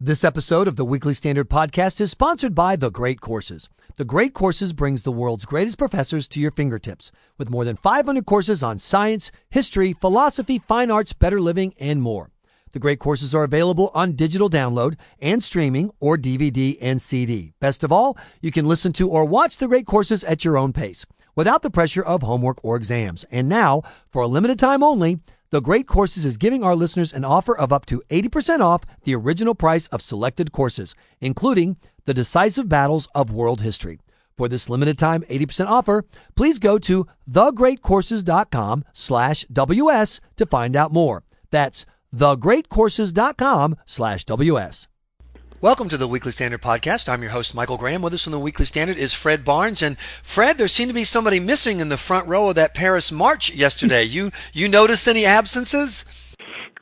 This episode of the Weekly Standard Podcast is sponsored by The Great Courses. The Great Courses brings the world's greatest professors to your fingertips with more than 500 courses on science, history, philosophy, fine arts, better living, and more. The Great Courses are available on digital download and streaming or DVD and CD. Best of all, you can listen to or watch the Great Courses at your own pace without the pressure of homework or exams. And now, for a limited time only, the Great Courses is giving our listeners an offer of up to 80% off the original price of selected courses, including the decisive battles of world history. For this limited time 80% offer, please go to thegreatcourses.com slash WS to find out more. That's thegreatcourses.com slash WS. Welcome to the Weekly Standard Podcast. I'm your host, Michael Graham. With us on the Weekly Standard is Fred Barnes. And Fred, there seemed to be somebody missing in the front row of that Paris March yesterday. you you noticed any absences?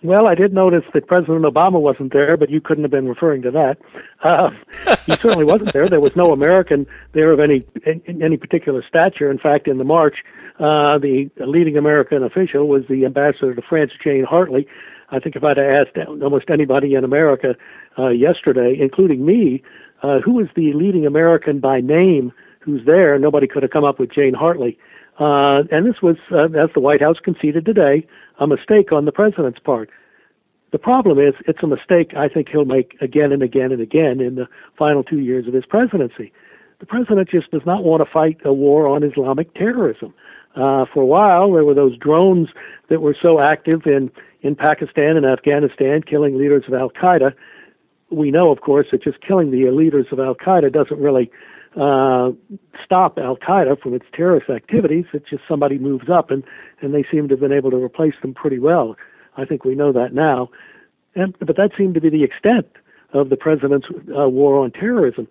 Well, I did notice that President Obama wasn't there, but you couldn't have been referring to that. Uh, he certainly wasn't there. There was no American there of any any particular stature. In fact, in the march, uh, the leading American official was the ambassador to France, Jane Hartley. I think if I'd asked almost anybody in America uh, yesterday, including me, uh, who is the leading American by name who's there, nobody could have come up with Jane Hartley. Uh, and this was, uh, as the White House conceded today, a mistake on the president's part. The problem is, it's a mistake I think he'll make again and again and again in the final two years of his presidency. The president just does not want to fight a war on Islamic terrorism. Uh, for a while, there were those drones that were so active in in Pakistan and Afghanistan, killing leaders of Al Qaeda. We know, of course, that just killing the leaders of Al Qaeda doesn't really uh, stop Al Qaeda from its terrorist activities. It's just somebody moves up, and and they seem to have been able to replace them pretty well. I think we know that now, and but that seemed to be the extent of the president's uh, war on terrorism.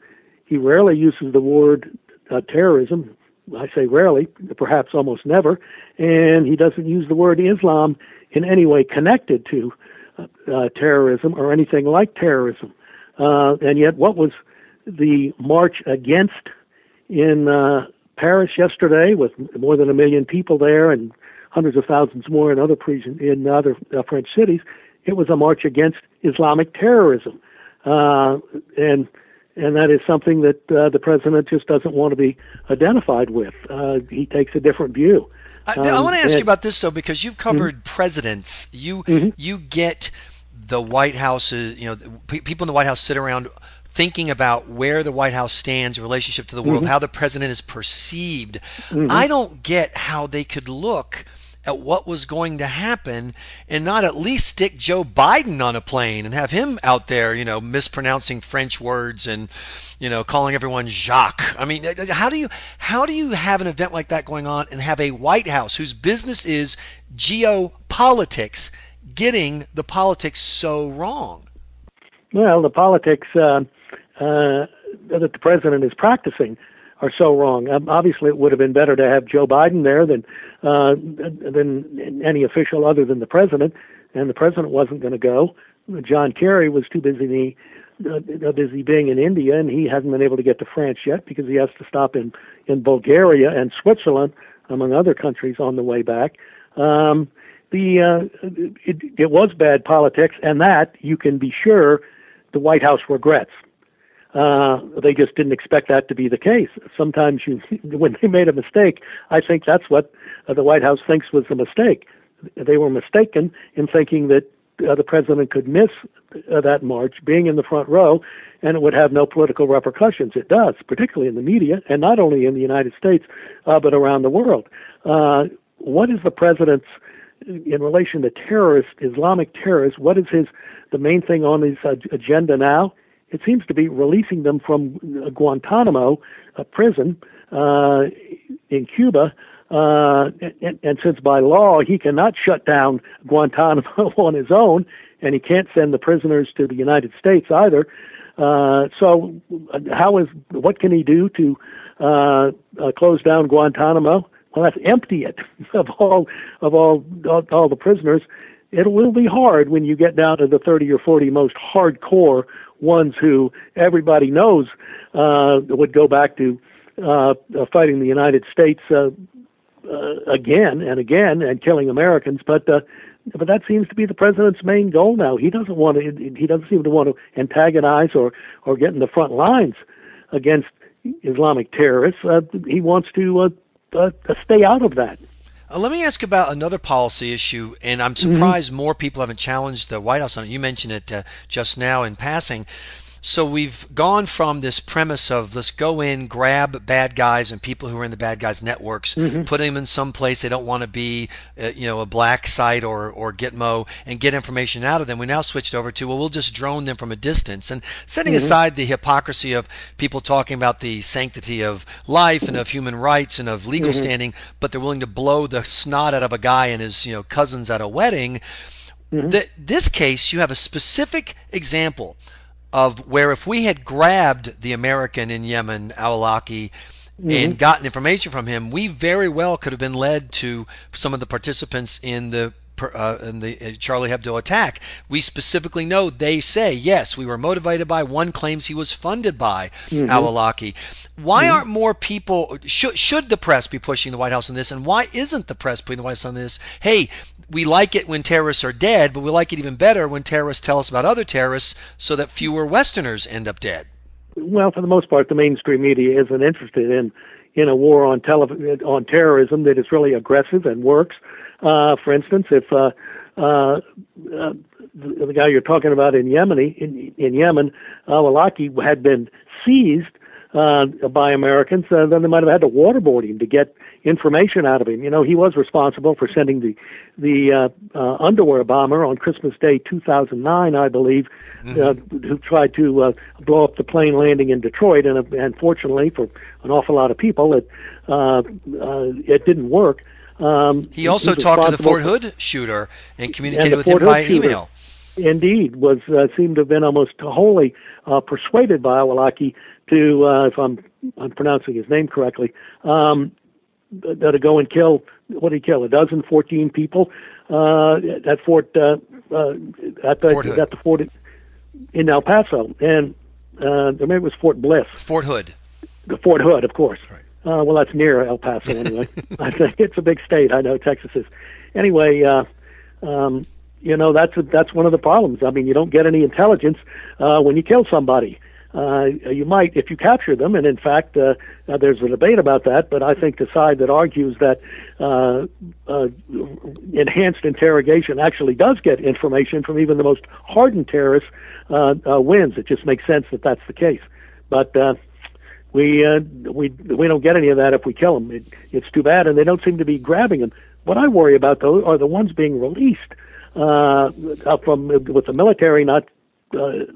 He rarely uses the word uh, terrorism. I say rarely, perhaps almost never, and he doesn't use the word Islam in any way connected to uh, uh, terrorism or anything like terrorism. Uh, and yet, what was the march against in uh, Paris yesterday, with more than a million people there and hundreds of thousands more in other in other uh, French cities? It was a march against Islamic terrorism, uh, and and that is something that uh, the president just doesn't want to be identified with. Uh, he takes a different view. I, I want to ask you about this though, because you've covered mm-hmm. presidents. You mm-hmm. you get the White House. You know, people in the White House sit around thinking about where the White House stands in relationship to the world, mm-hmm. how the president is perceived. Mm-hmm. I don't get how they could look at what was going to happen and not at least stick Joe Biden on a plane and have him out there, you know, mispronouncing French words and, you know, calling everyone Jacques. I mean, how do you how do you have an event like that going on and have a White House whose business is geopolitics getting the politics so wrong? Well, the politics uh, uh, that the president is practicing are so wrong. Um, obviously, it would have been better to have Joe Biden there than uh, than any official other than the president, and the president wasn't going to go. John Kerry was too busy uh, busy being in India, and he hasn't been able to get to France yet because he has to stop in in Bulgaria and Switzerland, among other countries, on the way back. Um, the uh, it, it was bad politics, and that you can be sure the White House regrets. Uh, they just didn't expect that to be the case. Sometimes you, when they made a mistake, I think that's what uh, the White House thinks was a mistake. They were mistaken in thinking that uh, the president could miss uh, that march, being in the front row, and it would have no political repercussions. It does, particularly in the media, and not only in the United States, uh, but around the world. Uh, what is the president's in relation to terrorists, Islamic terrorists? What is his the main thing on his agenda now? It seems to be releasing them from Guantanamo a prison uh, in Cuba. Uh, and, and since by law he cannot shut down Guantanamo on his own, and he can't send the prisoners to the United States either. Uh, so, how is what can he do to uh, uh, close down Guantanamo? Well, that's empty it of all of all all, all the prisoners. It will be hard when you get down to the 30 or 40 most hardcore ones who everybody knows uh, would go back to uh, fighting the United States uh, uh, again and again and killing Americans. But uh, but that seems to be the president's main goal now. He doesn't want to. He doesn't seem to want to antagonize or or get in the front lines against Islamic terrorists. Uh, he wants to uh, uh, stay out of that. Uh, let me ask about another policy issue, and I'm mm-hmm. surprised mm-hmm. more people haven't challenged the White House on it. You mentioned it uh, just now in passing. So we've gone from this premise of let's go in, grab bad guys and people who are in the bad guys networks, mm-hmm. put them in some place they don't want to be, uh, you know, a black site or or Gitmo, and get information out of them. We now switched over to well, we'll just drone them from a distance, and setting mm-hmm. aside the hypocrisy of people talking about the sanctity of life and of human rights and of legal mm-hmm. standing, but they're willing to blow the snot out of a guy and his you know cousins at a wedding. Mm-hmm. The, this case, you have a specific example of where if we had grabbed the American in Yemen, Awlaki, mm-hmm. and gotten information from him, we very well could have been led to some of the participants in the uh, in the uh, Charlie Hebdo attack. We specifically know they say yes, we were motivated by. One claims he was funded by mm-hmm. Awlaki. Why mm-hmm. aren't more people? Should should the press be pushing the White House on this? And why isn't the press putting the White House on this? Hey, we like it when terrorists are dead, but we like it even better when terrorists tell us about other terrorists, so that fewer Westerners end up dead. Well, for the most part, the mainstream media isn't interested in in a war on tele- on terrorism that is really aggressive and works. Uh, for instance, if uh, uh, uh, the, the guy you're talking about in Yemen, in, in Yemen, al-Awlaki had been seized uh, by Americans, uh, then they might have had to waterboard him to get information out of him. You know, he was responsible for sending the the uh, uh, underwear bomber on Christmas Day 2009, I believe, mm-hmm. uh, who tried to uh, blow up the plane landing in Detroit, and uh, unfortunately for an awful lot of people, it uh, uh, it didn't work. Um, he also he talked to the Fort Hood shooter and communicated and with Fort him by shooter, email. Indeed, was uh, seemed to have been almost wholly uh, persuaded by Awlaki to, uh, if I'm I'm pronouncing his name correctly, um, to go and kill what did he kill? A dozen, fourteen people uh, at Fort uh, uh, at the Fort at the fort in El Paso, and uh, maybe it was Fort Bliss. Fort Hood. The Fort Hood, of course. Right. Uh, well, that's near El Paso anyway. I think it's a big state. I know Texas is. Anyway, uh, um, you know that's a, that's one of the problems. I mean, you don't get any intelligence uh, when you kill somebody. Uh, you might if you capture them, and in fact, uh, uh, there's a debate about that. But I think the side that argues that uh, uh, enhanced interrogation actually does get information from even the most hardened terrorists uh, wins. It just makes sense that that's the case. But uh, we we we don't get any of that if we kill them. It, it's too bad, and they don't seem to be grabbing them. What I worry about though are the ones being released uh, from with the military not uh,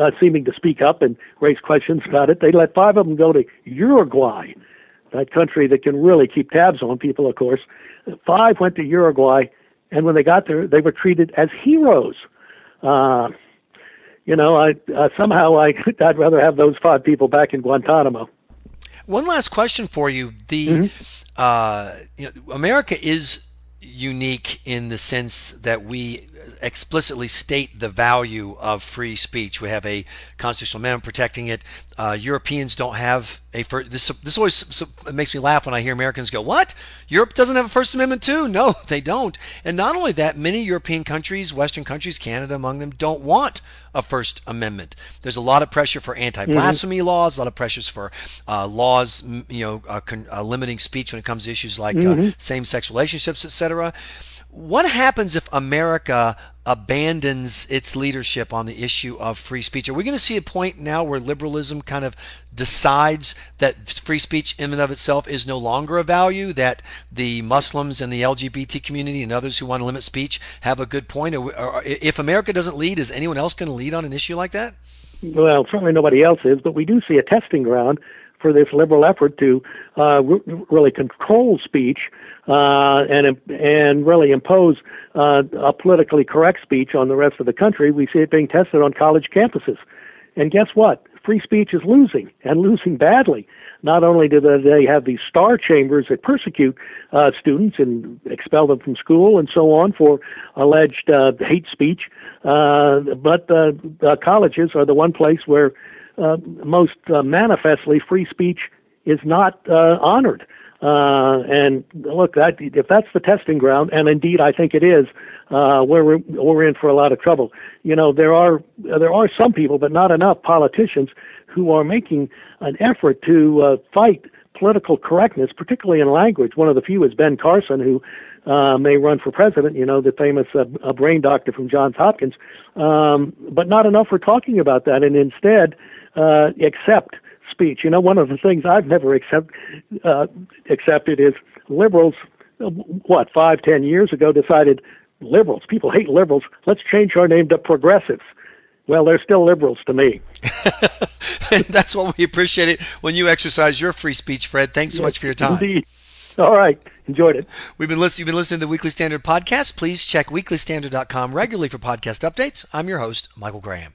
uh, seeming to speak up and raise questions about it. They let five of them go to Uruguay, that country that can really keep tabs on people, of course. Five went to Uruguay, and when they got there, they were treated as heroes. Uh, you know, I uh, somehow I I'd rather have those five people back in Guantanamo. One last question for you: the mm-hmm. uh, you know, America is unique in the sense that we explicitly state the value of free speech. We have a constitutional amendment protecting it. Uh, Europeans don't have a first. This this always it makes me laugh when I hear Americans go, "What? Europe doesn't have a First Amendment too?" No, they don't. And not only that, many European countries, Western countries, Canada among them, don't want a First Amendment. There's a lot of pressure for anti-blasphemy mm-hmm. laws, a lot of pressures for uh, laws, you know, uh, con- uh, limiting speech when it comes to issues like uh, mm-hmm. same-sex relationships, etc. What happens if America abandons its leadership on the issue of free speech? Are we going to see a point now where liberalism kind of decides that free speech in and of itself is no longer a value, that the Muslims and the LGBT community and others who want to limit speech have a good point? if America doesn't lead, is anyone else going to lead on an issue like that? Well, certainly nobody else is, but we do see a testing ground for this liberal effort to uh, really control speech uh, and and really impose uh, a politically correct speech on the rest of the country. We see it being tested on college campuses, and guess what? Free speech is losing and losing badly. Not only do they have these star chambers that persecute uh, students and expel them from school and so on for alleged uh, hate speech, uh, but uh, colleges are the one place where uh, most uh, manifestly free speech is not uh, honored. Uh, and look, that if that's the testing ground, and indeed I think it is, uh, we're we're in for a lot of trouble. You know, there are there are some people, but not enough politicians who are making an effort to uh, fight political correctness, particularly in language. One of the few is Ben Carson, who uh, may run for president. You know, the famous uh, brain doctor from Johns Hopkins. Um, but not enough for talking about that, and instead uh, accept speech. You know, one of the things I've never accept, uh, accepted is liberals. What five, ten years ago decided liberals. People hate liberals. Let's change our name to progressives. Well, they're still liberals to me. and That's what we appreciate it when you exercise your free speech, Fred. Thanks so yes, much for your time. Indeed. All right. Enjoyed it. We've been listening, you've been listening to the Weekly Standard podcast. Please check weeklystandard.com regularly for podcast updates. I'm your host, Michael Graham.